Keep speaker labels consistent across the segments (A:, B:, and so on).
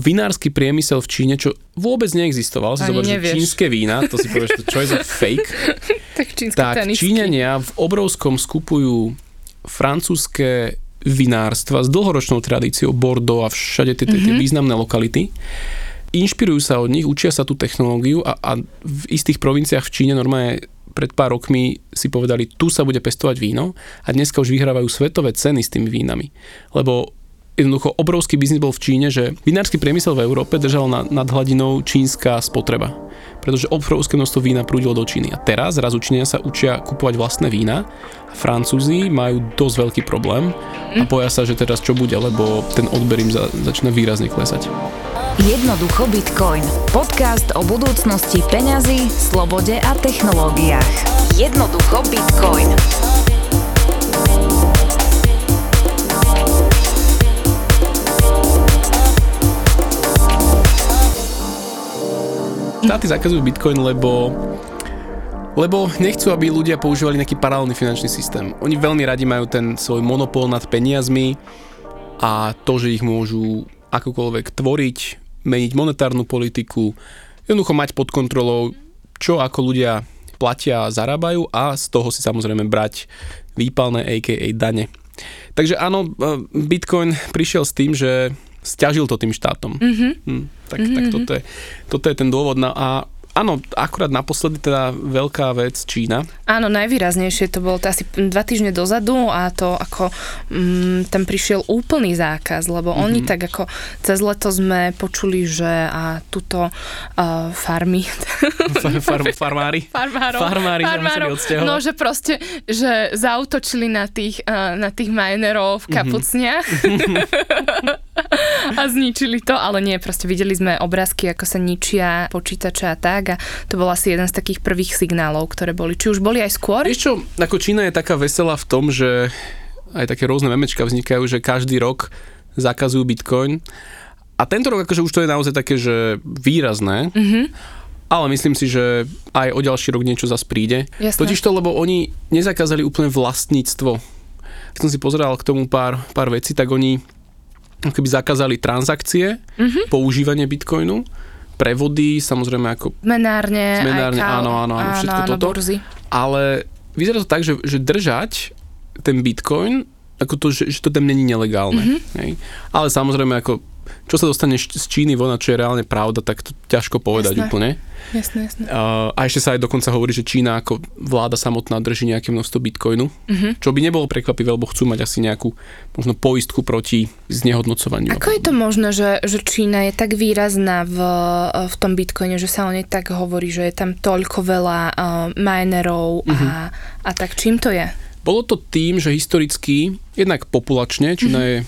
A: vinársky priemysel v Číne, čo vôbec neexistoval, si zober, že čínske vína, to si povieš, čo je za fake.
B: tak
A: tak Číňania v obrovskom skupujú francúzske vinárstva s dlhoročnou tradíciou Bordeaux a všade tie, tie, tie mhm. významné lokality. Inšpirujú sa od nich, učia sa tú technológiu a, a v istých provinciách v Číne normálne pred pár rokmi si povedali, tu sa bude pestovať víno a dneska už vyhrávajú svetové ceny s tými vínami. Lebo jednoducho obrovský biznis bol v Číne, že vinársky priemysel v Európe držal na, nad hladinou čínska spotreba pretože obrovské množstvo vína prúdilo do Číny. A teraz zrazu Číňania sa učia kupovať vlastné vína a Francúzi majú dosť veľký problém a boja sa, že teraz čo bude, lebo ten odber im za, začína výrazne klesať.
C: Jednoducho Bitcoin. Podcast o budúcnosti peňazí, slobode a technológiách. Jednoducho Bitcoin.
A: Štáty zakazujú Bitcoin, lebo lebo nechcú, aby ľudia používali nejaký paralelný finančný systém. Oni veľmi radi majú ten svoj monopol nad peniazmi a to, že ich môžu akokoľvek tvoriť, meniť monetárnu politiku, jednoducho mať pod kontrolou, čo ako ľudia platia a zarábajú a z toho si samozrejme brať výpalné, a.k.a. dane. Takže áno, Bitcoin prišiel s tým, že stiažil to tým štátom. Mm-hmm. Hm, tak, mm-hmm. tak toto, je, toto je ten dôvod. No a Áno, akurát naposledy teda veľká vec Čína.
B: Áno, najvýraznejšie to bolo to asi dva týždne dozadu a to ako mm, tam prišiel úplný zákaz, lebo mm-hmm. oni tak ako cez leto sme počuli, že a tuto uh, farmy.
A: Far, far, farmári.
B: Farmárov.
A: Farmári farmárov.
B: No, že proste, že zautočili na tých, uh, na tých minerov v mhm. kapucniach. Mm-hmm. a zničili to, ale nie, proste videli sme obrázky, ako sa ničia počítače a tak a to bol asi jeden z takých prvých signálov, ktoré boli. Či už boli aj skôr?
A: Vieš čo, ako Čína je taká veselá v tom, že aj také rôzne memečka vznikajú, že každý rok zakazujú Bitcoin a tento rok akože už to je naozaj také, že výrazné, mm-hmm. ale myslím si, že aj o ďalší rok niečo zase príde. Totiž to, lebo oni nezakázali úplne vlastníctvo. Keď som si pozeral k tomu pár, pár vecí, tak oni keby zakázali transakcie, mm-hmm. používanie bitcoinu, prevody, samozrejme ako...
B: Menárne,
A: Menárne, áno, áno, áno, všetko áno, toto. Burzy. Ale vyzerá to tak, že, že držať ten bitcoin, ako to, že, že to tam není nelegálne. Mm-hmm. Hej? Ale samozrejme ako čo sa dostane z Číny von a čo je reálne pravda, tak to ťažko povedať
B: jasné.
A: úplne.
B: Jasné, jasné.
A: Uh, a ešte sa aj dokonca hovorí, že Čína ako vláda samotná drží nejaké množstvo bitcoinu, uh-huh. čo by nebolo prekvapivé, lebo chcú mať asi nejakú možno poistku proti znehodnocovaniu.
B: Ako je to možné, že, že Čína je tak výrazná v, v tom bitcoine, že sa o nej tak hovorí, že je tam toľko veľa uh, minerov uh-huh. a, a tak čím to je?
A: Bolo to tým, že historicky, jednak populačne, Čína uh-huh. je,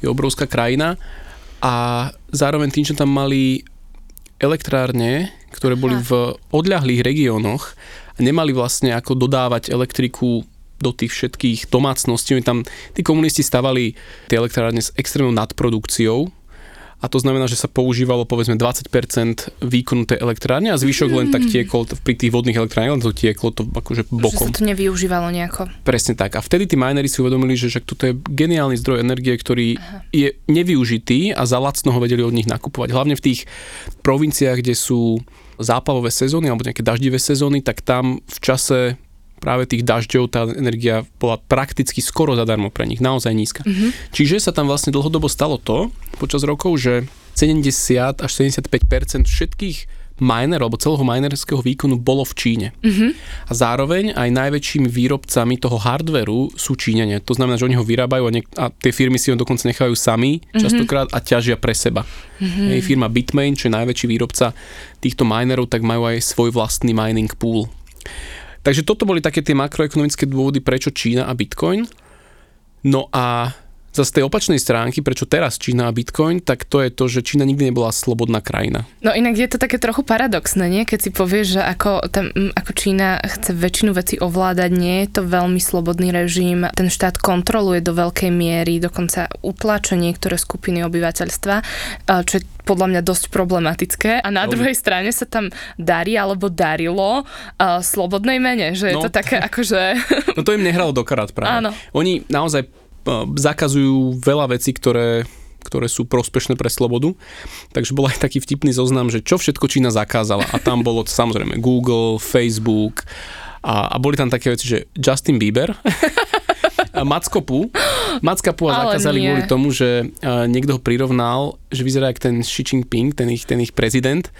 A: je obrovská krajina, a zároveň tým, že tam mali elektrárne, ktoré boli v odľahlých regiónoch a nemali vlastne ako dodávať elektriku do tých všetkých domácností. Tam tí komunisti stavali tie elektrárne s extrémnou nadprodukciou, a to znamená, že sa používalo povedzme 20% výkonu tej elektrárne a zvyšok len tak tiekol pri tých vodných elektrárniach, len to tieklo to akože bokom.
B: Že sa to nevyužívalo nejako.
A: Presne tak. A vtedy tí minery si uvedomili, že však toto je geniálny zdroj energie, ktorý Aha. je nevyužitý a za lacno ho vedeli od nich nakupovať. Hlavne v tých provinciách, kde sú záplavové sezóny alebo nejaké daždivé sezóny, tak tam v čase práve tých dažďov tá energia bola prakticky skoro zadarmo pre nich, naozaj nízka. Mm-hmm. Čiže sa tam vlastne dlhodobo stalo to počas rokov, že 70 až 75% všetkých miner alebo celého minerského výkonu bolo v Číne. Mm-hmm. A zároveň aj najväčšími výrobcami toho hardveru sú Číňania. To znamená, že oni ho vyrábajú a, niek- a tie firmy si ho dokonca nechajú sami mm-hmm. častokrát a ťažia pre seba. Mm-hmm. Hej, firma Bitmain, čo je najväčší výrobca týchto minerov, tak majú aj svoj vlastný mining pool. Takže toto boli také tie makroekonomické dôvody, prečo Čína a Bitcoin. No a z tej opačnej stránky, prečo teraz Čína a Bitcoin, tak to je to, že Čína nikdy nebola slobodná krajina.
B: No inak je to také trochu paradoxné, nie? Keď si povieš, že ako, tam, ako Čína chce väčšinu veci ovládať, nie je to veľmi slobodný režim, ten štát kontroluje do veľkej miery, dokonca utláča niektoré skupiny obyvateľstva, čo je podľa mňa dosť problematické a na no. druhej strane sa tam darí alebo darilo uh, slobodnej mene, že je no. to také akože...
A: No to im nehralo do karát práve. Áno. Oni naozaj zakazujú veľa vecí, ktoré ktoré sú prospešné pre slobodu. Takže bol aj taký vtipný zoznam, že čo všetko Čína zakázala. A tam bolo samozrejme Google, Facebook a, a boli tam také veci, že Justin Bieber, Mackopu. Mackapu a zakázali kvôli tomu, že niekto ho prirovnal, že vyzerá ako ten Xi Jinping, ten ich, ten ich prezident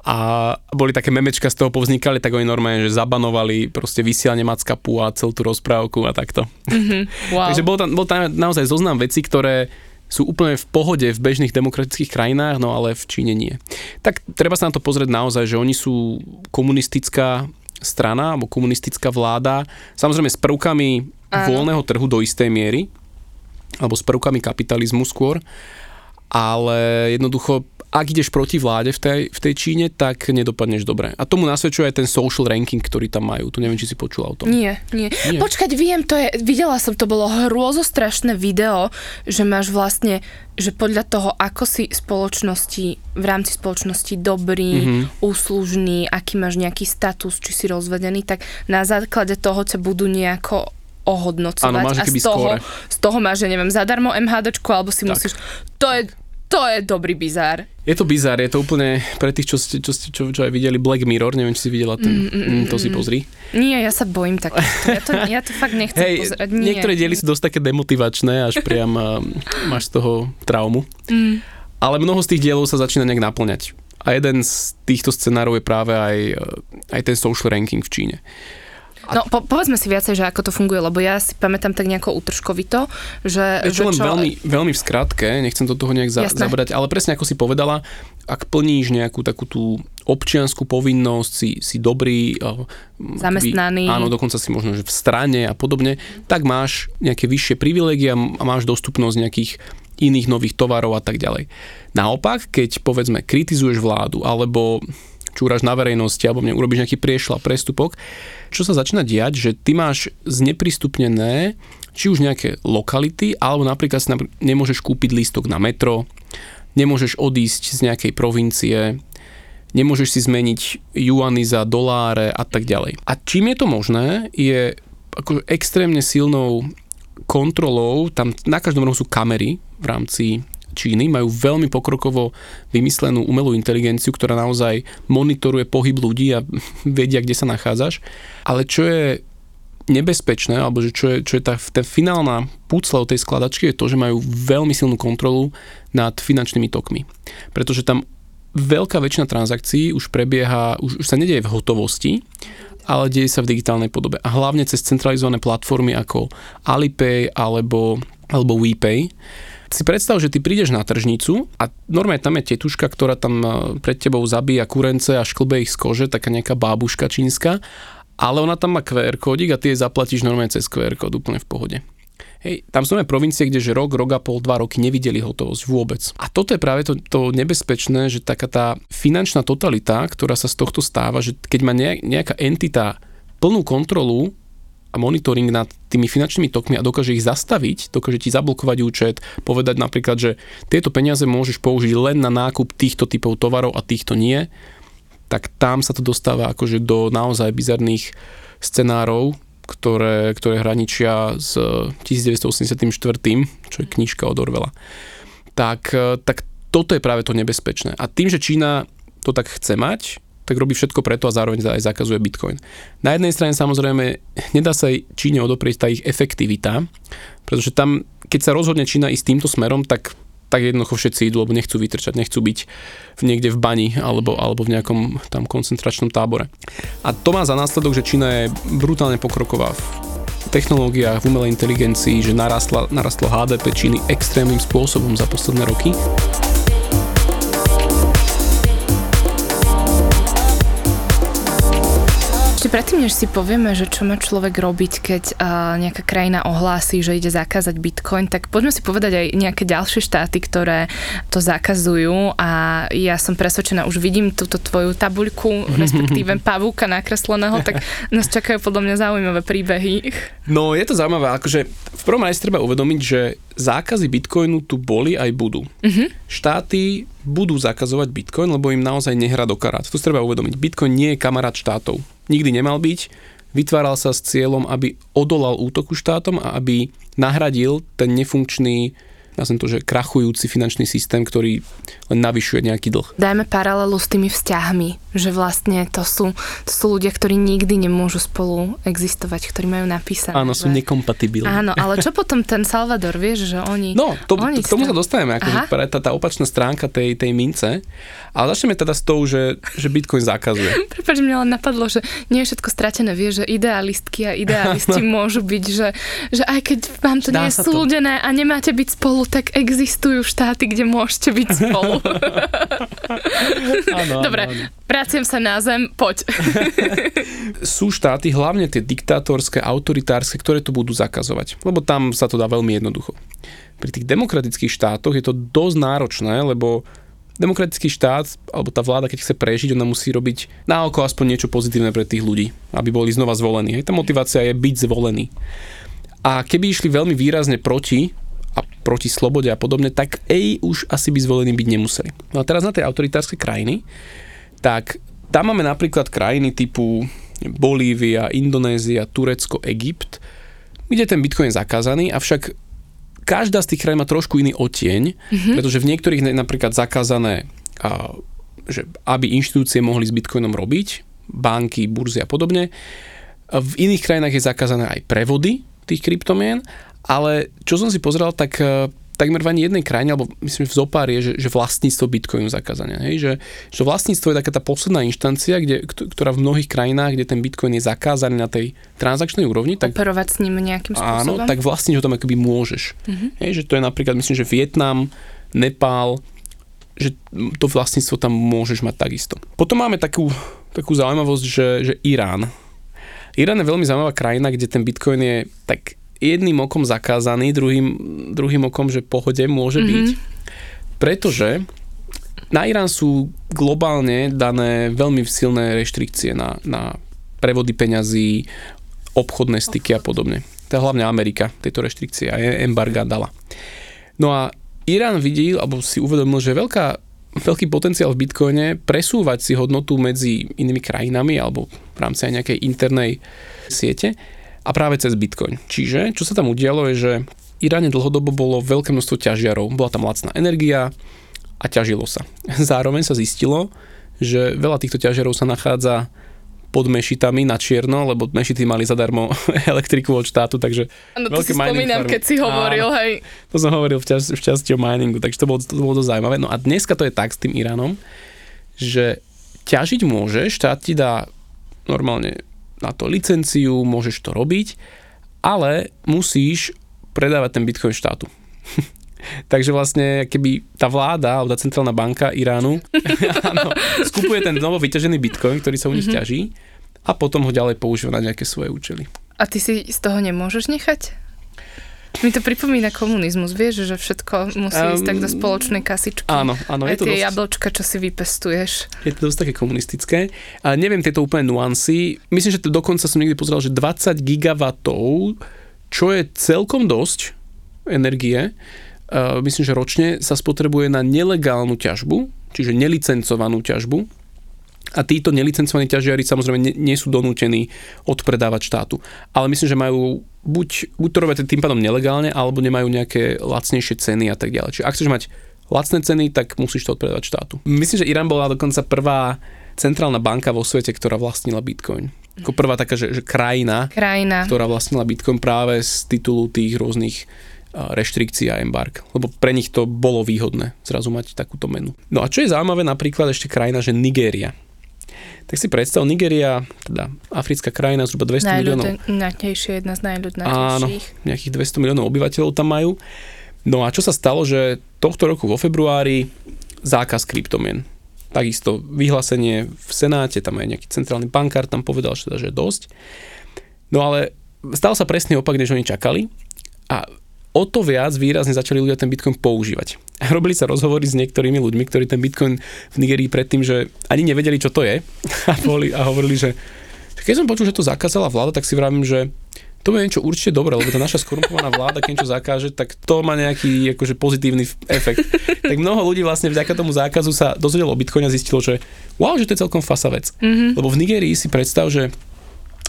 A: a boli také memečka z toho povznikali, tak oni normálne, že zabanovali proste vysielanie Mackapu a celú tú rozprávku a takto. Mm-hmm, wow. Takže bol tam, bol tam naozaj zoznam vecí, ktoré sú úplne v pohode v bežných demokratických krajinách, no ale v Číne nie. Tak treba sa na to pozrieť naozaj, že oni sú komunistická strana alebo komunistická vláda, samozrejme s prvkami Áno. voľného trhu do istej miery, alebo s prvkami kapitalizmu skôr, ale jednoducho ak ideš proti vláde v tej, v tej Číne, tak nedopadneš dobre. A tomu nasvedčuje aj ten social ranking, ktorý tam majú. Tu neviem, či si počula o tom.
B: Nie, nie. nie. Počkať, viem, to je, videla som, to bolo hrôzostrašné video, že máš vlastne, že podľa toho, ako si spoločnosti, v rámci spoločnosti dobrý, mm-hmm. úslužný, aký máš nejaký status, či si rozvedený, tak na základe toho ťa budú nejako ohodnocovať
A: Áno, máš
B: a z toho, z toho máš, že neviem, zadarmo MHDčko, alebo si tak. musíš... To je, to je dobrý bizár.
A: Je to bizár, je to úplne pre tých, čo ste, čo, čo, čo aj videli Black Mirror, neviem, či si videla ten, mm, mm, mm, to si mm. pozri.
B: Nie, ja sa bojím tak. Ja to, ja to fakt nechcem hey, pozerať. Nie.
A: Niektoré diely sú dosť také demotivačné, až priam máš z toho traumu. Mm. Ale mnoho z tých dielov sa začína nejak naplňať. A jeden z týchto scenárov je práve aj, aj ten social ranking v Číne.
B: No po, povedzme si viacej, že ako to funguje, lebo ja si pamätám tak nejako útržkovito, že...
A: Je to len čo... veľmi, veľmi v skratke, nechcem do toho nejak za, zabrať, ale presne ako si povedala, ak plníš nejakú takú tú občianskú povinnosť, si, si dobrý,
B: zamestnaný.
A: Vy, áno, dokonca si možno, že v strane a podobne, tak máš nejaké vyššie privilegia a máš dostupnosť nejakých iných nových tovarov a tak ďalej. Naopak, keď povedzme kritizuješ vládu alebo čúraš na verejnosti alebo mne urobíš nejaký priešla, prestupok, čo sa začína diať, že ty máš zneprístupnené či už nejaké lokality, alebo napríklad si nemôžeš kúpiť lístok na metro, nemôžeš odísť z nejakej provincie, nemôžeš si zmeniť juany za doláre a tak ďalej. A čím je to možné, je ako extrémne silnou kontrolou, tam na každom rohu sú kamery v rámci Číny majú veľmi pokrokovo vymyslenú umelú inteligenciu, ktorá naozaj monitoruje pohyb ľudí a vedia, kde sa nachádzaš. Ale čo je nebezpečné, alebo že čo je, čo je tá, tá finálna púcla od tej skladačky, je to, že majú veľmi silnú kontrolu nad finančnými tokmi. Pretože tam veľká väčšina transakcií už prebieha, už, už sa nedieje v hotovosti, ale deje sa v digitálnej podobe. A hlavne cez centralizované platformy ako Alipay alebo, alebo WePay si predstav, že ty prídeš na tržnicu a normálne tam je tetuška, ktorá tam e, pred tebou zabíja kurence a šklbe ich z kože, taká nejaká bábuška čínska, ale ona tam má QR kódik a ty jej zaplatíš normálne cez QR kód úplne v pohode. Hej, tam sú aj provincie, kde že rok, rok a pol, dva roky nevideli hotovosť vôbec. A toto je práve to, to nebezpečné, že taká tá finančná totalita, ktorá sa z tohto stáva, že keď má nejaká entita plnú kontrolu a monitoring nad tými finančnými tokmi a dokáže ich zastaviť, dokáže ti zablokovať účet, povedať napríklad, že tieto peniaze môžeš použiť len na nákup týchto typov tovarov a týchto nie, tak tam sa to dostáva akože do naozaj bizarných scenárov, ktoré, ktoré hraničia s 1984, čo je knižka od Orwella. Tak, tak toto je práve to nebezpečné. A tým, že Čína to tak chce mať, tak robí všetko preto a zároveň aj zakazuje Bitcoin. Na jednej strane samozrejme nedá sa aj Číne odoprieť tá ich efektivita, pretože tam, keď sa rozhodne Čína ísť týmto smerom, tak tak jednoducho všetci idú, lebo nechcú vytrčať, nechcú byť v niekde v bani alebo, alebo v nejakom tam koncentračnom tábore. A to má za následok, že Čína je brutálne pokroková v technológiách, v umelej inteligencii, že narastla, narastlo HDP Číny extrémnym spôsobom za posledné roky.
B: Ešte predtým, než si povieme, že čo má človek robiť, keď uh, nejaká krajina ohlási, že ide zakázať bitcoin, tak poďme si povedať aj nejaké ďalšie štáty, ktoré to zakazujú a ja som presvedčená, už vidím túto tvoju tabuľku, respektíve pavúka nakresleného, tak nás čakajú podľa mňa zaujímavé príbehy.
A: No je to zaujímavé, akože v prvom rade treba uvedomiť, že zákazy bitcoinu tu boli aj budú. Uh-huh. Štáty budú zakazovať bitcoin, lebo im naozaj nehrá do karát. Si treba uvedomiť. Bitcoin nie je kamarát štátov nikdy nemal byť. Vytváral sa s cieľom, aby odolal útoku štátom a aby nahradil ten nefunkčný nazvem to, že krachujúci finančný systém, ktorý len navyšuje nejaký dlh.
B: Dajme paralelu s tými vzťahmi, že vlastne to sú, to sú ľudia, ktorí nikdy nemôžu spolu existovať, ktorí majú napísané.
A: Áno, sú nekompatibilní.
B: Áno, ale čo potom ten Salvador, vieš, že oni...
A: No, to,
B: oni
A: k tomu sa dostaneme, akože tá, tá opačná stránka tej, tej mince. Ale začneme teda s tou, že, že Bitcoin zakazuje.
B: Prepač, mňa len napadlo, že nie je všetko stratené, vieš, že idealistky a idealisti môžu byť, že, že aj keď vám to
A: Dá
B: nie je
A: sa to.
B: súdené a nemáte byť spolu, tak existujú štáty, kde môžete byť spolu.
A: Áno,
B: Dobre, vraciam sa na zem, poď.
A: Sú štáty, hlavne tie diktátorské, autoritárske, ktoré to budú zakazovať. Lebo tam sa to dá veľmi jednoducho. Pri tých demokratických štátoch je to dosť náročné, lebo demokratický štát, alebo tá vláda, keď chce prežiť, ona musí robiť na oko aspoň niečo pozitívne pre tých ľudí, aby boli znova zvolení. Hej, tá motivácia je byť zvolený. A keby išli veľmi výrazne proti a proti slobode a podobne, tak ej, už asi by zvolení byť nemuseli. No a teraz na tej autoritárske krajiny, tak tam máme napríklad krajiny typu Bolívia, Indonézia, Turecko, Egypt, kde ten Bitcoin je zakázaný, avšak každá z tých krajín má trošku iný odtieň, mm-hmm. pretože v niektorých je napríklad zakázané, a, že aby inštitúcie mohli s Bitcoinom robiť, banky, burzy a podobne. V iných krajinách je zakázané aj prevody tých kryptomien, ale čo som si pozeral, tak e, takmer v ani jednej krajine, alebo myslím, že v zopár je, že, že vlastníctvo Bitcoinu zakázané. Hej? Že, že vlastníctvo je taká tá posledná inštancia, kde, ktorá v mnohých krajinách, kde ten Bitcoin je zakázaný na tej transakčnej úrovni, tak
B: Operovať s ním nejakým spôsobom?
A: Áno, tak vlastne ho tam akoby môžeš. Uh-huh. Hej, že to je napríklad, myslím, že Vietnam, Nepál, že to vlastníctvo tam môžeš mať takisto. Potom máme takú, takú zaujímavosť, že, že Irán. Irán je veľmi zaujímavá krajina, kde ten Bitcoin je tak jedným okom zakázaný, druhým, druhým okom, že pohode môže mm-hmm. byť. Pretože na Irán sú globálne dané veľmi silné reštrikcie na, na prevody peňazí, obchodné styky a podobne. To je hlavne Amerika, tieto reštrikcie a embarga dala. No a Irán videl, alebo si uvedomil, že veľká, veľký potenciál v Bitcoine presúvať si hodnotu medzi inými krajinami alebo v rámci aj nejakej internej siete a práve cez Bitcoin. Čiže, čo sa tam udialo je, že Iráne dlhodobo bolo veľké množstvo ťažiarov, bola tam lacná energia a ťažilo sa. Zároveň sa zistilo, že veľa týchto ťažiarov sa nachádza pod mešitami na čierno, lebo mešity mali zadarmo elektriku od štátu, takže
B: No to si spomínam, keď si hovoril,
A: Áno,
B: hej.
A: To som hovoril v, čas, v časti o miningu, takže to bolo, to bolo dosť zaujímavé. No a dneska to je tak s tým Iránom, že ťažiť môže, štát ti dá normálne na to licenciu, môžeš to robiť, ale musíš predávať ten bitcoin štátu. Takže vlastne, keby tá vláda, alebo tá centrálna banka Iránu áno, skupuje ten novo vyťažený bitcoin, ktorý sa u nich mm-hmm. ťaží a potom ho ďalej používa na nejaké svoje účely.
B: A ty si z toho nemôžeš nechať? Mi to pripomína komunizmus, vieš, že všetko musí um, ísť tak do spoločnej kasičky.
A: Áno, áno.
B: Aj
A: je to
B: tie
A: dosť,
B: jablčka, čo si vypestuješ.
A: Je to dosť také komunistické. A neviem tieto úplne nuancy. Myslím, že to dokonca som niekde pozeral, že 20 gigawatov, čo je celkom dosť energie, uh, myslím, že ročne sa spotrebuje na nelegálnu ťažbu, čiže nelicencovanú ťažbu. A títo nelicencovaní ťažiari samozrejme nie, nie sú donútení odpredávať štátu. Ale myslím, že majú buď, buď to robia tým pádom nelegálne, alebo nemajú nejaké lacnejšie ceny a tak ďalej. Čiže ak chceš mať lacné ceny, tak musíš to odpredávať štátu. Myslím, že Irán bola dokonca prvá centrálna banka vo svete, ktorá vlastnila Bitcoin. Ako prvá taká, že, že krajina,
B: Krajina.
A: ktorá vlastnila Bitcoin práve z titulu tých rôznych reštrikcií a embark. Lebo pre nich to bolo výhodné zrazu mať takúto menu. No a čo je zaujímavé, napríklad ešte krajina, že Nigéria. Tak si predstav, Nigeria, teda africká krajina, zhruba 200 miliónov.
B: Najľudnejšie, jedna z
A: Áno,
B: najľudnejších.
A: nejakých 200 miliónov obyvateľov tam majú. No a čo sa stalo, že tohto roku vo februári zákaz kryptomien. Takisto vyhlásenie v Senáte, tam aj nejaký centrálny bankár tam povedal, že, teda, že je dosť. No ale stal sa presný opak, než oni čakali a o to viac výrazne začali ľudia ten Bitcoin používať. Robili sa rozhovory s niektorými ľuďmi, ktorí ten Bitcoin v Nigerii predtým, že ani nevedeli, čo to je a, boli, a hovorili, že keď som počul, že to zakázala vláda, tak si vravím, že to je niečo určite dobré, lebo tá naša skorumpovaná vláda, keď niečo zakáže, tak to má nejaký akože pozitívny efekt. Tak mnoho ľudí vlastne vďaka tomu zákazu sa dozvedelo o Bitcoine a zistilo, že wow, že to je celkom fasa vec. Mm-hmm. Lebo v Nigerii si predstav, že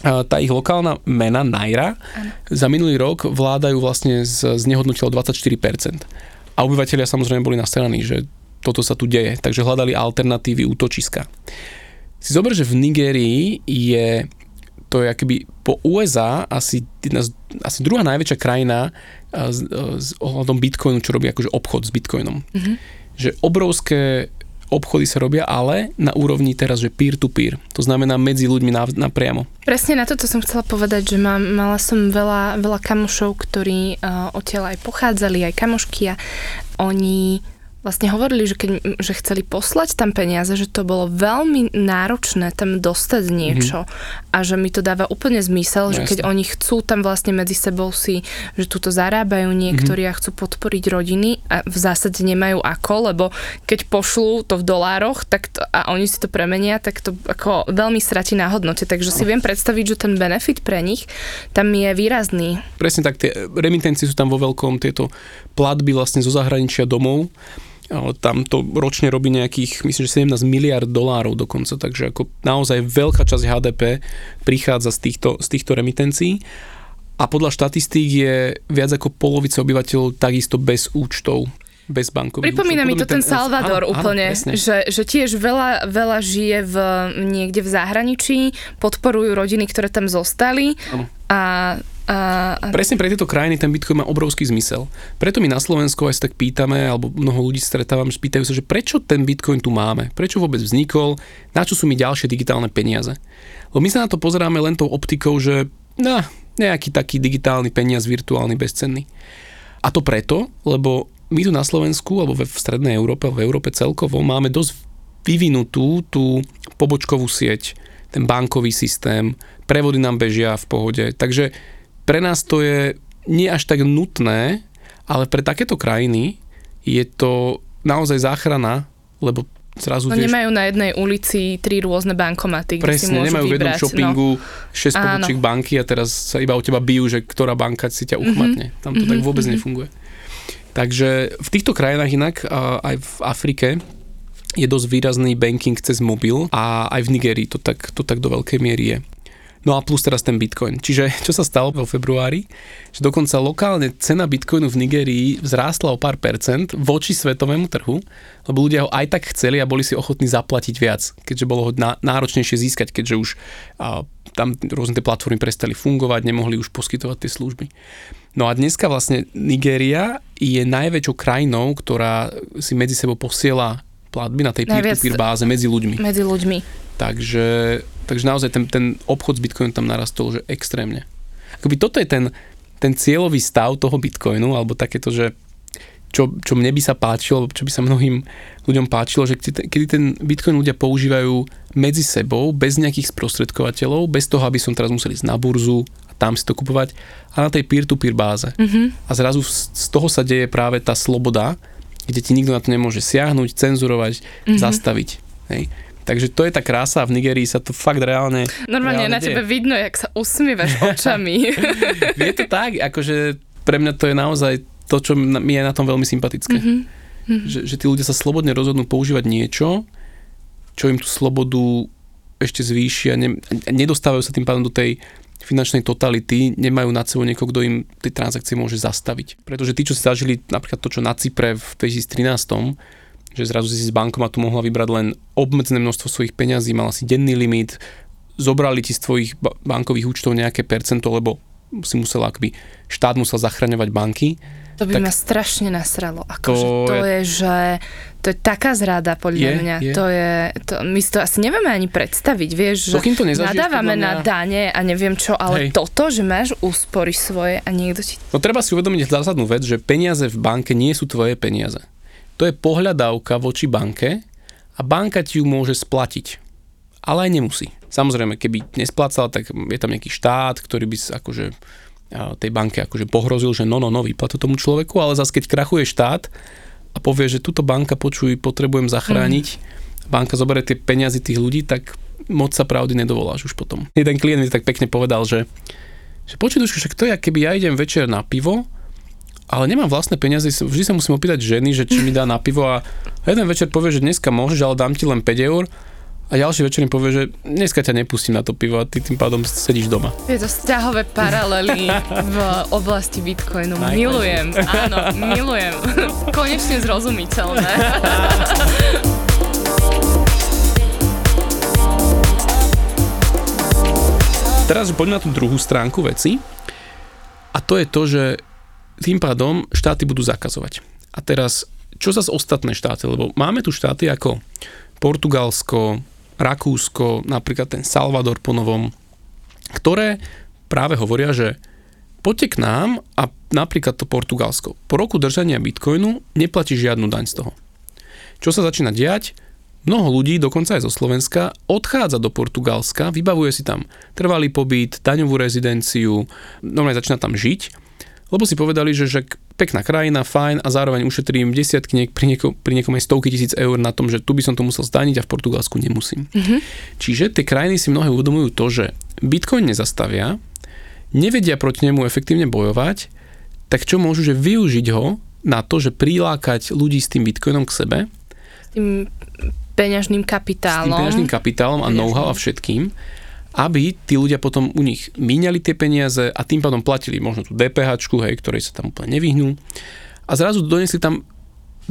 A: tá ich lokálna mena Naira za minulý rok vládajú vlastne z, znehodnotilo 24%. A obyvateľia samozrejme boli nastrananí, že toto sa tu deje, takže hľadali alternatívy útočiska. Si zober, že v Nigérii je to je akoby po USA asi, asi druhá najväčšia krajina s, s ohľadom Bitcoinu, čo robí akože obchod s Bitcoinom. Mm-hmm. Že obrovské obchody sa robia, ale na úrovni teraz, že peer-to-peer. To znamená medzi ľuďmi napriamo.
B: Presne na toto som chcela povedať, že mám, mala som veľa, veľa kamošov, ktorí uh, odtiaľ aj pochádzali, aj kamošky a oni vlastne hovorili, že, keď, že chceli poslať tam peniaze, že to bolo veľmi náročné tam dostať niečo mm-hmm. a že mi to dáva úplne zmysel, no, že keď oni chcú tam vlastne medzi sebou si, že tuto zarábajú niektorí mm-hmm. a chcú podporiť rodiny a v zásade nemajú ako, lebo keď pošlú to v dolároch tak to, a oni si to premenia, tak to ako veľmi stratí na hodnote. Takže si viem predstaviť, že ten benefit pre nich tam je výrazný.
A: Presne tak, tie remitencie sú tam vo veľkom, tieto platby vlastne zo zahraničia domov tam to ročne robí nejakých, myslím, že 17 miliard dolárov dokonca, takže ako naozaj veľká časť HDP prichádza z týchto, z týchto remitencií. A podľa štatistík je viac ako polovica obyvateľov takisto bez účtov bez bankových
B: Pripomína mi to ten, ten Salvador áno, úplne, áno, že, že tiež veľa, veľa žije v, niekde v zahraničí, podporujú rodiny, ktoré tam zostali áno. a
A: a, a... Presne pre tieto krajiny ten Bitcoin má obrovský zmysel. Preto my na Slovensku aj sa tak pýtame, alebo mnoho ľudí stretávam, spýtajú sa, že prečo ten Bitcoin tu máme, prečo vôbec vznikol, na čo sú mi ďalšie digitálne peniaze. Lebo my sa na to pozeráme len tou optikou, že no, nejaký taký digitálny peniaz, virtuálny, bezcenný. A to preto, lebo my tu na Slovensku, alebo v strednej Európe, v Európe celkovo, máme dosť vyvinutú tú pobočkovú sieť, ten bankový systém, prevody nám bežia v pohode. Takže pre nás to je nie až tak nutné, ale pre takéto krajiny je to naozaj záchrana, lebo zrazu
B: no, vieš... nemajú na jednej ulici tri rôzne bankomaty, kde
A: Presne,
B: si môžu
A: nemajú
B: vybrať,
A: v jednom shoppingu
B: no.
A: 6 pobočiek banky a teraz sa iba o teba bijú, že ktorá banka si ťa mhm. uchmatne. Mm-hmm. Tam to mm-hmm. tak vôbec mm-hmm. nefunguje. Takže v týchto krajinách inak, aj v Afrike, je dosť výrazný banking cez mobil a aj v Nigerii to tak, to tak do veľkej miery je. No a plus teraz ten Bitcoin. Čiže čo sa stalo vo februári? Že dokonca lokálne cena Bitcoinu v Nigerii vzrástla o pár percent voči svetovému trhu, lebo ľudia ho aj tak chceli a boli si ochotní zaplatiť viac, keďže bolo ho náročnejšie získať, keďže už a, tam rôzne tie platformy prestali fungovať, nemohli už poskytovať tie služby. No a dneska vlastne Nigéria je najväčšou krajinou, ktorá si medzi sebou posiela platby na tej peer-to-peer báze medzi ľuďmi.
B: Medzi ľuďmi.
A: Takže Takže naozaj ten, ten obchod s Bitcoinom tam narastol, že extrémne. Akoby toto je ten, ten cieľový stav toho Bitcoinu, alebo takéto, že čo, čo mne by sa páčilo, čo by sa mnohým ľuďom páčilo, že kedy ten Bitcoin ľudia používajú medzi sebou, bez nejakých sprostredkovateľov, bez toho, aby som teraz musel ísť na burzu a tam si to kupovať, a na tej peer-to-peer báze. Mm-hmm. A zrazu z toho sa deje práve tá sloboda, kde ti nikto na to nemôže siahnuť, cenzurovať, mm-hmm. zastaviť. Hej. Takže to je tá krása v Nigerii sa to fakt reálne
B: Normálne reálne na deje. tebe vidno, jak sa usmievaš očami.
A: je to tak, akože pre mňa to je naozaj to, čo mi je na tom veľmi sympatické. Mm-hmm. Že, že tí ľudia sa slobodne rozhodnú používať niečo, čo im tú slobodu ešte zvýši a ne, nedostávajú sa tým pádom do tej finančnej totality, nemajú nad sebou niekoho, kto im tie transakcie môže zastaviť. Pretože tí, čo si zažili napríklad to, čo na Cypre v 2013 že zrazu si z bankomatu mohla vybrať len obmedzené množstvo svojich peňazí, mala si denný limit, zobrali ti z tvojich bankových účtov nejaké percento, lebo si musela, akby štát musel zachraňovať banky.
B: To by tak ma strašne nasralo. Ako, to, to je, je, že to je taká zrada podľa je, mňa. Je. To je, to, my si to asi nevieme ani predstaviť, vieš, že
A: to
B: nadávame
A: mňa...
B: na dane a neviem čo, ale Hej. toto, že máš úspory svoje a niekto ti...
A: No treba si uvedomiť zásadnú vec, že peniaze v banke nie sú tvoje peniaze. To je pohľadávka voči banke a banka ti ju môže splatiť. Ale aj nemusí. Samozrejme, keby nesplácal, tak je tam nejaký štát, ktorý by akože tej banke akože pohrozil, že no, no, no, vyplatu tomu človeku, ale zase keď krachuje štát a povie, že túto banka počuj, potrebujem zachrániť, mm. banka zoberie tie peniazy tých ľudí, tak moc sa pravdy nedovoláš už potom. Jeden klient mi tak pekne povedal, že, že počuj, však to je, keby ja idem večer na pivo ale nemám vlastné peniaze, vždy sa musím opýtať ženy, že či mi dá na pivo a jeden večer povie, že dneska môžeš, ale dám ti len 5 eur a ďalší večer mi povie, že dneska ťa nepustím na to pivo a ty tým pádom sedíš doma.
B: Je to vzťahové paralely v oblasti Bitcoinu. Milujem, áno, milujem. Konečne zrozumiteľné.
A: Teraz poďme na tú druhú stránku veci a to je to, že tým pádom štáty budú zakazovať. A teraz, čo sa z ostatné štáty? Lebo máme tu štáty ako Portugalsko, Rakúsko, napríklad ten Salvador po novom, ktoré práve hovoria, že poďte k nám a napríklad to Portugalsko. Po roku držania Bitcoinu neplatí žiadnu daň z toho. Čo sa začína diať? Mnoho ľudí, dokonca aj zo Slovenska, odchádza do Portugalska, vybavuje si tam trvalý pobyt, daňovú rezidenciu, normálne začína tam žiť, lebo si povedali, že, že pekná krajina, fajn a zároveň ušetrím desiatky, niek- pri, nieko- pri niekom aj stovky tisíc eur na tom, že tu by som to musel zdaniť a v Portugalsku nemusím. Mm-hmm. Čiže tie krajiny si mnohé uvedomujú to, že Bitcoin nezastavia, nevedia proti nemu efektívne bojovať, tak čo môžu, že využiť ho na to, že prilákať ľudí s tým Bitcoinom k sebe.
B: Tým peňažným kapitálom. S
A: tým peňažným kapitálom a know-how a všetkým aby tí ľudia potom u nich míňali tie peniaze a tým pádom platili možno tú DPH, hej, ktorej sa tam úplne nevyhnú. A zrazu donesli tam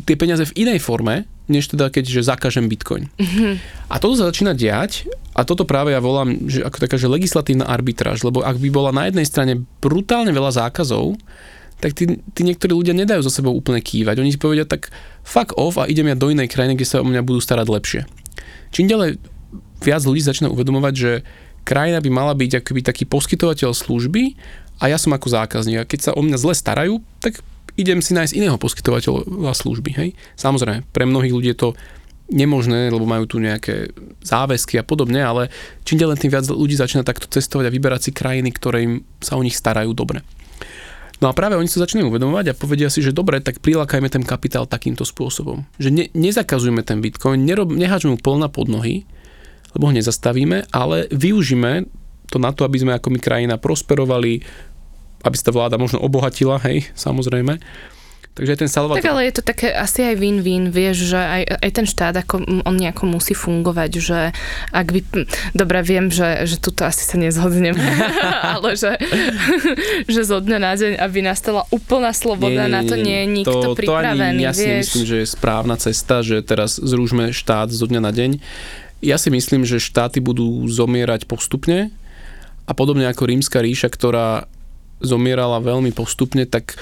A: tie peniaze v inej forme, než teda keď že zakážem Bitcoin. Mm-hmm. A toto sa začína diať a toto práve ja volám že ako taká, že legislatívna arbitráž, lebo ak by bola na jednej strane brutálne veľa zákazov, tak tí, tí niektorí ľudia nedajú za sebou úplne kývať. Oni si povedia tak fuck off a idem ja do inej krajiny, kde sa o mňa budú starať lepšie. Čím ďalej viac ľudí začína uvedomovať, že krajina by mala byť akoby taký poskytovateľ služby a ja som ako zákazník. A keď sa o mňa zle starajú, tak idem si nájsť iného poskytovateľa služby. Hej? Samozrejme, pre mnohých ľudí je to nemožné, lebo majú tu nejaké záväzky a podobne, ale čím ďalej tým viac ľudí začína takto cestovať a vyberať si krajiny, ktoré im sa o nich starajú dobre. No a práve oni sa začínajú uvedomovať a povedia si, že dobre, tak prilákajme ten kapitál takýmto spôsobom. Že ne, nezakazujme ten bitcoin, nerob, neháčme mu polna pod nohy, lebo ho nezastavíme, ale využíme to na to, aby sme ako my krajina prosperovali, aby sa tá vláda možno obohatila, hej, samozrejme. Takže aj ten Salvador...
B: Tak ale je to také asi aj win-win, vieš, že aj, aj ten štát, ako on nejako musí fungovať, že ak by... Dobre, viem, že, že tuto asi sa nezhodneme, ale že, že zo dňa na deň, aby nastala úplná sloboda, nie, nie, nie, na to nie je nikto to, pripravený, to ani ja
A: si
B: vieš.
A: myslím, že je správna cesta, že teraz zrúžme štát zo dňa na deň ja si myslím, že štáty budú zomierať postupne a podobne ako rímska ríša, ktorá zomierala veľmi postupne, tak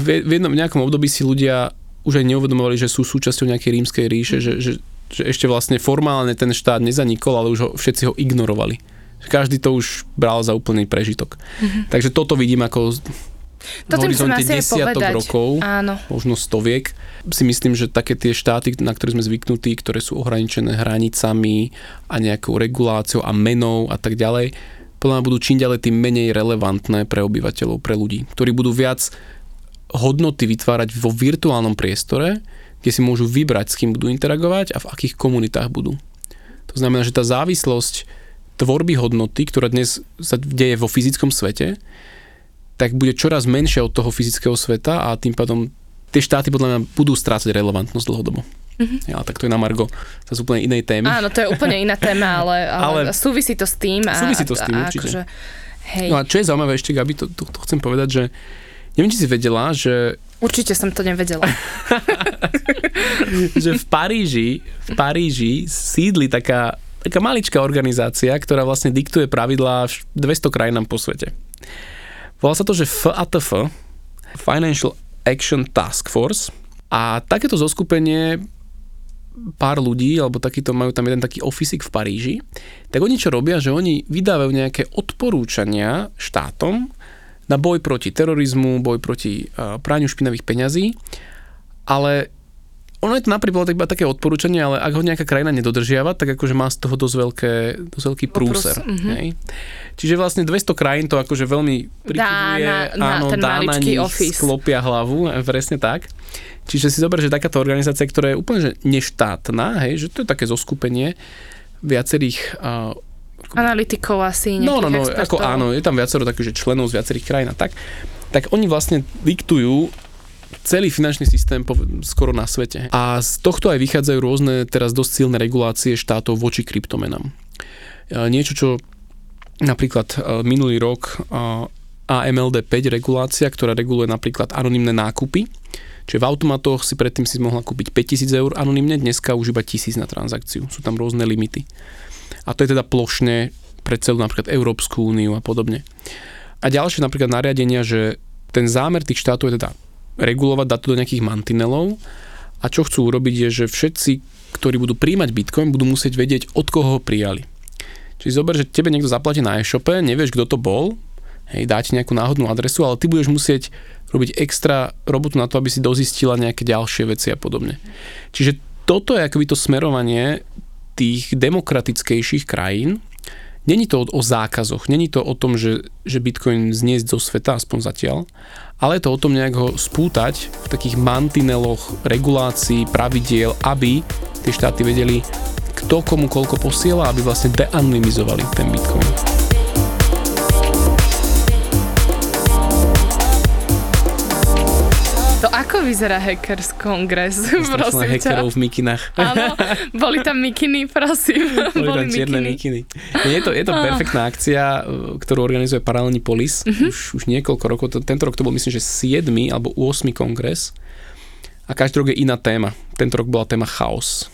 A: v jednom v nejakom období si ľudia už aj neuvedomovali, že sú súčasťou nejakej rímskej ríše, že, že, že ešte vlastne formálne ten štát nezanikol, ale už ho, všetci ho ignorovali. Každý to už bral za úplný prežitok. Mm-hmm. Takže toto vidím ako
B: to v horizonte desiatok
A: rokov,
B: Áno.
A: možno stoviek, si myslím, že také tie štáty, na ktoré sme zvyknutí, ktoré sú ohraničené hranicami a nejakou reguláciou a menou a tak ďalej, podľa mňa budú čím ďalej tým menej relevantné pre obyvateľov, pre ľudí, ktorí budú viac hodnoty vytvárať vo virtuálnom priestore, kde si môžu vybrať, s kým budú interagovať a v akých komunitách budú. To znamená, že tá závislosť tvorby hodnoty, ktorá dnes sa deje vo fyzickom svete, tak bude čoraz menšia od toho fyzického sveta a tým pádom tie štáty podľa mňa budú strácať relevantnosť dlhodobo. Mm-hmm. Ja, tak to je na Margo z úplne inej témy.
B: Áno, to je úplne iná téma, ale, ale, ale súvisí to s tým. A,
A: súvisí to s tým, a, určite. Akože, hej. No a čo je zaujímavé ešte, Gabi, to, to, to chcem povedať, že neviem, či si vedela, že...
B: Určite som to nevedela.
A: že v Paríži, v Paríži sídli taká, taká maličká organizácia, ktorá vlastne diktuje pravidlá 200 krajinám po svete. Volá sa to, že FATF, Financial Action Task Force. A takéto zoskupenie pár ľudí, alebo takýto, majú tam jeden taký ofisik v Paríži, tak oni čo robia, že oni vydávajú nejaké odporúčania štátom na boj proti terorizmu, boj proti praniu špinavých peňazí, ale ono je to napríklad iba také odporúčanie, ale ak ho nejaká krajina nedodržiava, tak akože má z toho dosť, veľké, dosť veľký prúser. Mm-hmm. Hej? Čiže vlastne 200 krajín to akože veľmi prikyvuje,
B: dá na, áno, ten dá na nich, office.
A: sklopia hlavu, e, presne tak. Čiže si zober, že takáto organizácia, ktorá je úplne že neštátna, hej, že to je také zoskupenie viacerých uh,
B: analytikov asi,
A: No, no, no,
B: expertov.
A: ako áno, je tam viacero takých, že členov z viacerých krajín a tak, tak oni vlastne diktujú celý finančný systém skoro na svete. A z tohto aj vychádzajú rôzne teraz dosť silné regulácie štátov voči kryptomenám. Niečo, čo napríklad minulý rok AMLD 5 regulácia, ktorá reguluje napríklad anonimné nákupy, Čiže v automatoch si predtým si mohla kúpiť 5000 eur anonimne, dneska už iba 1000 na transakciu. Sú tam rôzne limity. A to je teda plošne pre celú napríklad Európsku úniu a podobne. A ďalšie napríklad nariadenia, že ten zámer tých štátov je teda regulovať, dať to do nejakých mantinelov a čo chcú urobiť je, že všetci, ktorí budú príjmať Bitcoin, budú musieť vedieť, od koho ho prijali. Čiže zober, že tebe niekto zaplatí na e-shope, nevieš, kto to bol, hej, dáte nejakú náhodnú adresu, ale ty budeš musieť robiť extra robotu na to, aby si dozistila nejaké ďalšie veci a podobne. Čiže toto je akoby to smerovanie tých demokratickejších krajín. Není to o, zákazoch, není to o tom, že, že Bitcoin zniesť zo sveta, aspoň zatiaľ, ale je to o tom nejak ho spútať v takých mantineloch regulácií, pravidiel, aby tie štáty vedeli, kto komu koľko posiela, aby vlastne deanonymizovali ten Bitcoin.
B: Ako vyzerá Hackers Congress?
A: prosím hackerov v mikinách.
B: Áno, boli tam mikiny, prosím.
A: Boli, boli tam čierne mikiny. Je to, je to perfektná akcia, ktorú organizuje Paralelný polis. Uh-huh. Už, už niekoľko rokov. Tento rok to bol myslím, že 7. alebo 8. kongres. A každý rok je iná téma. Tento rok bola téma chaos.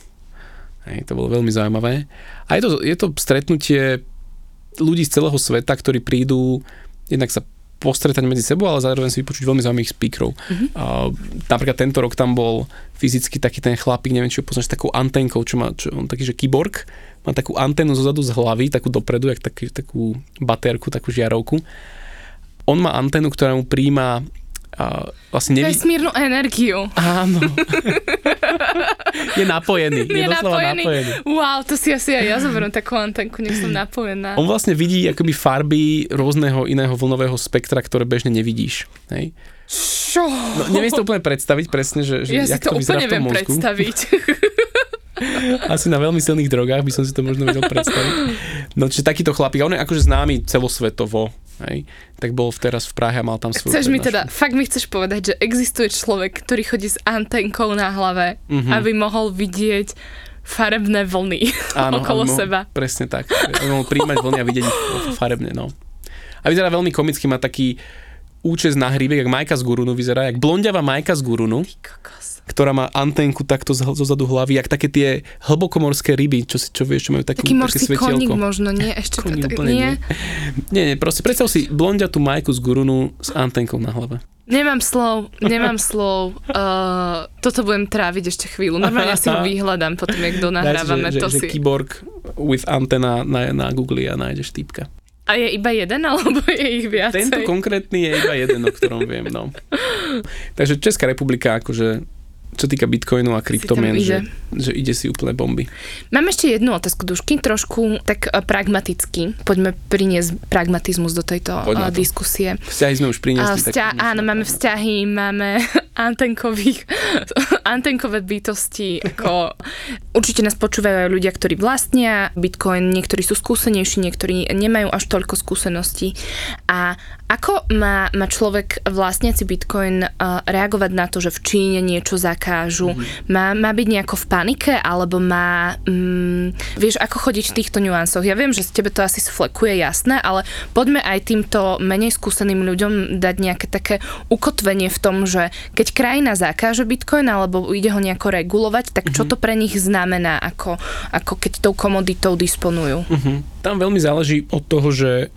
A: Hej, to bolo veľmi zaujímavé. A je to, je to stretnutie ľudí z celého sveta, ktorí prídu jednak sa postretať medzi sebou, ale zároveň si vypočuť veľmi zaujímavých speakerov. Mm-hmm. Uh, napríklad tento rok tam bol fyzicky taký ten chlapík, neviem, či ho poznáš, takou antenkou, čo má, čo, on taký, že kyborg, má takú anténu zozadu z hlavy, takú dopredu, jak taký, takú baterku, takú žiarovku. On má anténu, ktorá mu príjma a vlastne
B: neví... Vesmírnu energiu.
A: Áno. je napojený. Je, je napojený. napojený.
B: Wow, to si asi aj ja zoberiem takú antenku, nech som napojená.
A: On vlastne vidí akoby farby rôzneho iného vlnového spektra, ktoré bežne nevidíš. Hej?
B: Čo?
A: No, neviem si to úplne predstaviť presne, že, že
B: ja
A: jak
B: si to,
A: to
B: úplne viem predstaviť.
A: Asi na veľmi silných drogách by som si to možno vedel predstaviť. No čiže takýto chlapík, on je akože známy celosvetovo, hej, tak bol teraz v Prahe a mal tam svoju
B: Chceš mi teda, fakt mi chceš povedať, že existuje človek, ktorý chodí s antenkou na hlave, mm-hmm. aby mohol vidieť farebné vlny Áno, okolo mohol, seba.
A: Presne tak. Aby mohol príjmať vlny a vidieť farebné, no. A vyzerá veľmi komicky, má taký účes na hríbek, jak Majka z Gurunu vyzerá, jak blondiavá Majka z Gurunu. Ty kokos ktorá má antenku takto zozadu hlavy, jak také tie hlbokomorské ryby, čo, si, čo vieš, čo majú takú,
B: Taký morský také koník možno, nie? Ešte
A: koník, to, tak, nie? nie? Nie, nie, proste predstav si tu majku z Gurunu s antenkou na hlave.
B: Nemám slov, nemám slov. Uh, toto budem tráviť ešte chvíľu. Normálne si ho vyhľadám potom, jak do nahrávame.
A: Že,
B: to
A: že,
B: si...
A: Že with antena na, na Google a nájdeš týpka.
B: A je iba jeden, alebo je ich viacej?
A: Tento konkrétny je iba jeden, o ktorom viem, no. Takže Česká republika akože čo týka bitcoinu a kryptomien, že, že ide si úplne bomby.
B: Mám ešte jednu otázku, Dušky, trošku tak eh, pragmaticky. Poďme priniesť pragmatizmus do tejto uh, diskusie.
A: Vzťahy sme už priniesli.
B: Vzťa- áno, máme vzťahy, máme antenkových, antenkové bytosti. Ako, určite nás počúvajú aj ľudia, ktorí vlastnia bitcoin, niektorí sú skúsenejší, niektorí nemajú až toľko skúseností. A ako má, má človek vlastniaci bitcoin uh, reagovať na to, že v Číne niečo zakážu? Mm-hmm. Má, má byť nejako v panike, alebo má... Um, vieš, ako chodiť v týchto nuansoch? Ja viem, že z tebe to asi sflekuje, jasné, ale poďme aj týmto menej skúseným ľuďom dať nejaké také ukotvenie v tom, že keď krajina zakáže bitcoin alebo ide ho nejako regulovať, tak čo mm-hmm. to pre nich znamená, ako, ako keď tou komoditou disponujú?
A: Mm-hmm. Tam veľmi záleží od toho, že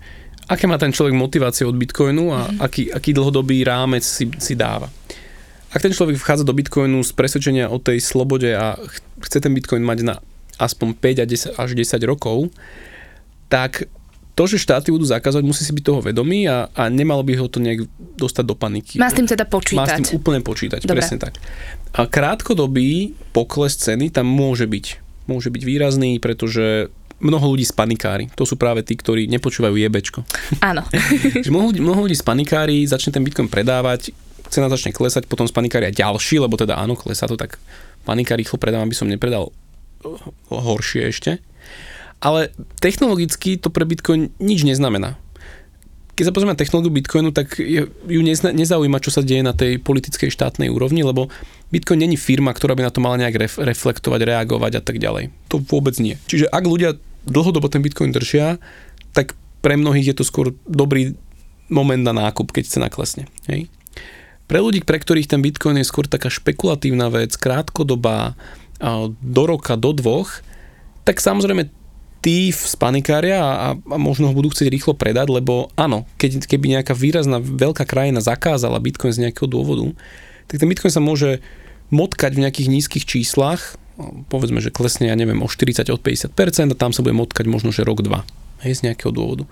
A: aké má ten človek motiváciu od Bitcoinu a mm-hmm. aký, aký dlhodobý rámec si, si dáva. Ak ten človek vchádza do Bitcoinu z presvedčenia o tej slobode a chce ten Bitcoin mať na aspoň 5 a 10, až 10 rokov, tak to, že štáty budú zakázať, musí si byť toho vedomý a, a nemalo by ho to nejak dostať do paniky.
B: Má s tým teda počítať.
A: Má s tým úplne počítať, Dobre. presne tak. A krátkodobý pokles ceny tam môže byť. Môže byť výrazný, pretože mnoho ľudí z panikári. To sú práve tí, ktorí nepočúvajú jebečko.
B: Áno.
A: mnoho, ľudí, mnoho ľudí z panikári začne ten Bitcoin predávať, cena začne klesať, potom z panikári a ďalší, lebo teda áno, klesá to, tak panika rýchlo predávam, aby som nepredal horšie ešte. Ale technologicky to pre Bitcoin nič neznamená. keď sa pozrieme na technológiu Bitcoinu, tak ju nezaujíma, čo sa deje na tej politickej štátnej úrovni, lebo Bitcoin není firma, ktorá by na to mala nejak ref, reflektovať, reagovať a tak ďalej. To vôbec nie. Čiže ak ľudia dlhodobo ten Bitcoin držia, tak pre mnohých je to skôr dobrý moment na nákup, keď sa naklesne. Hej? Pre ľudí, pre ktorých ten Bitcoin je skôr taká špekulatívna vec, krátkodobá, do roka, do dvoch, tak samozrejme tí spanikária a, a možno ho budú chcieť rýchlo predať, lebo áno, keď, keby nejaká výrazná veľká krajina zakázala Bitcoin z nejakého dôvodu, tak ten Bitcoin sa môže motkať v nejakých nízkych číslach, povedzme, že klesne, ja neviem, o 40, od 50% a tam sa bude motkať možno, že rok, dva. Hej, z nejakého dôvodu.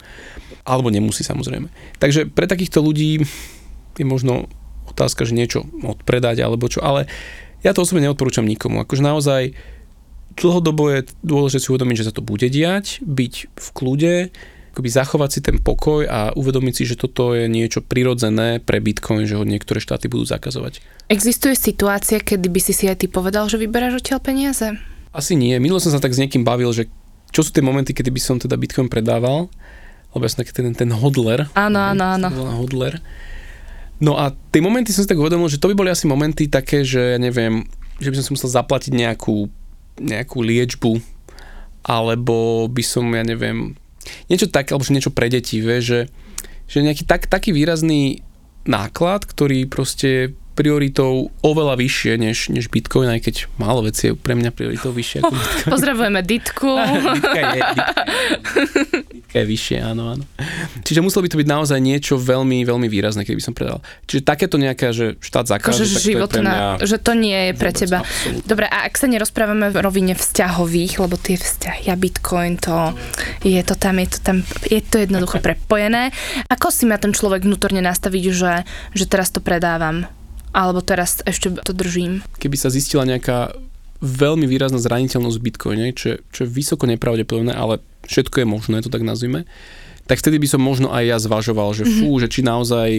A: Alebo nemusí samozrejme. Takže pre takýchto ľudí je možno otázka, že niečo odpredať alebo čo, ale ja to osobne neodporúčam nikomu. Akože naozaj dlhodobo je dôležité si uvedomiť, že sa to bude diať, byť v kľude, akoby zachovať si ten pokoj a uvedomiť si, že toto je niečo prirodzené pre Bitcoin, že ho niektoré štáty budú zakazovať.
B: Existuje situácia, kedy by si si aj ty povedal, že vyberáš odtiaľ peniaze?
A: Asi nie. Minulo som sa tak s niekým bavil, že čo sú tie momenty, kedy by som teda Bitcoin predával, lebo ja som taký ten, ten hodler.
B: Áno, áno, áno.
A: Hodler. No a tie momenty som si tak uvedomil, že to by boli asi momenty také, že ja neviem, že by som si musel zaplatiť nejakú nejakú liečbu, alebo by som, ja neviem, niečo také, alebo niečo pre deti, vie, že, že nejaký tak, taký výrazný náklad, ktorý proste prioritou oveľa vyššie než, než Bitcoin, aj keď málo veci je pre mňa prioritou vyššie ako Bitcoin.
B: Pozdravujeme Ditku.
A: ditka, je, ditka, je, ditka je vyššie, áno, áno. Čiže muselo by to byť naozaj niečo veľmi, veľmi výrazné, keby som predal. Čiže takéto nejaké, že štát zakáže,
B: tak životná, to je pre mňa že to nie je pre teba. Absolútne. Dobre, a ak sa nerozprávame v rovine vzťahových, lebo tie vzťahy a Bitcoin, to je to tam, je to tam, je to jednoducho prepojené. Ako si ma ten človek vnútorne nastaviť, že, že teraz to predávam? Alebo teraz ešte to držím.
A: Keby sa zistila nejaká veľmi výrazná zraniteľnosť v Bitcoine, čo, čo je vysoko nepravdepodobné, ale všetko je možné, to tak nazvime, tak vtedy by som možno aj ja zvažoval, že fú, mm-hmm. že či naozaj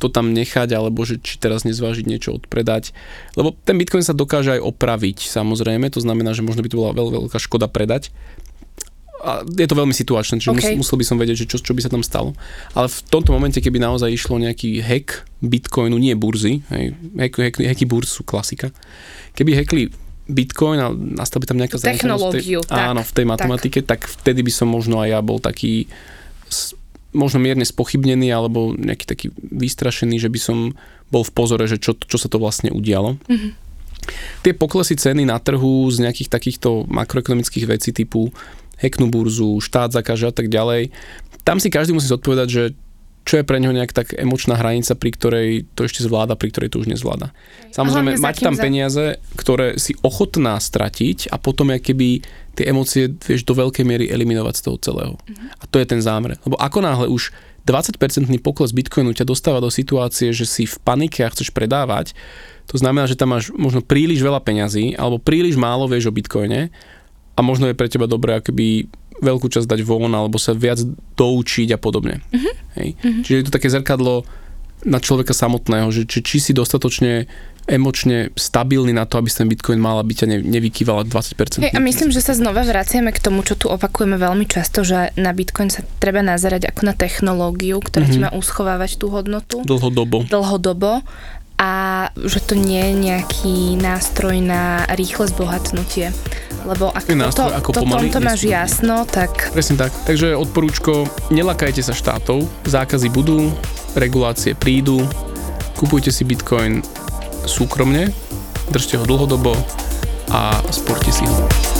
A: to tam nechať, alebo že či teraz nezvážiť niečo odpredať. Lebo ten Bitcoin sa dokáže aj opraviť, samozrejme, to znamená, že možno by to bola veľ, veľká škoda predať a je to veľmi situačné, čiže okay. musel by som vedieť, že čo, čo by sa tam stalo. Ale v tomto momente, keby naozaj išlo nejaký hack Bitcoinu, nie burzy, hej, hack, hack, hacky burz sú klasika, keby hackli Bitcoin a nastal by tam nejaká
B: technológiu.
A: V tej, áno, v tej matematike, tak. tak vtedy by som možno aj ja bol taký možno mierne spochybnený alebo nejaký taký vystrašený, že by som bol v pozore, že čo, čo sa to vlastne udialo. Mm-hmm. Tie poklesy ceny na trhu z nejakých takýchto makroekonomických vecí typu heknú burzu, štát zakáže a tak ďalej. Tam si každý musí zodpovedať, že čo je pre neho nejak tak emočná hranica, pri ktorej to ešte zvláda, pri ktorej to už nezvláda. Samozrejme, mať tam peniaze, ktoré si ochotná stratiť a potom keby tie emócie vieš do veľkej miery eliminovať z toho celého. Uh-huh. A to je ten zámer. Lebo ako náhle už 20-percentný pokles Bitcoinu ťa dostáva do situácie, že si v panike a chceš predávať, to znamená, že tam máš možno príliš veľa peňazí alebo príliš málo vieš o Bitcoine a možno je pre teba dobré akoby veľkú časť dať von alebo sa viac doučiť a podobne. Uh-huh. Hej. Uh-huh. Čiže je to také zrkadlo na človeka samotného, že či, či si dostatočne emočne stabilný na to, aby ten Bitcoin mal, aby ťa ne, nevykýval 20%.
B: Hey, a myslím, že sa znova vraciame k tomu, čo tu opakujeme veľmi často, že na Bitcoin sa treba nazerať ako na technológiu, ktorá mm-hmm. ti má uschovávať tú hodnotu.
A: Dlhodobo.
B: Dlhodobo a že to nie je nejaký nástroj na rýchle zbohatnutie. Lebo ak to nástroj, to, ako to pomaly tomto máš jasno, tak...
A: Presne tak. Takže odporúčko, nelakajte sa štátov, zákazy budú, regulácie prídu, kupujte si Bitcoin súkromne, držte ho dlhodobo a sporte si ho.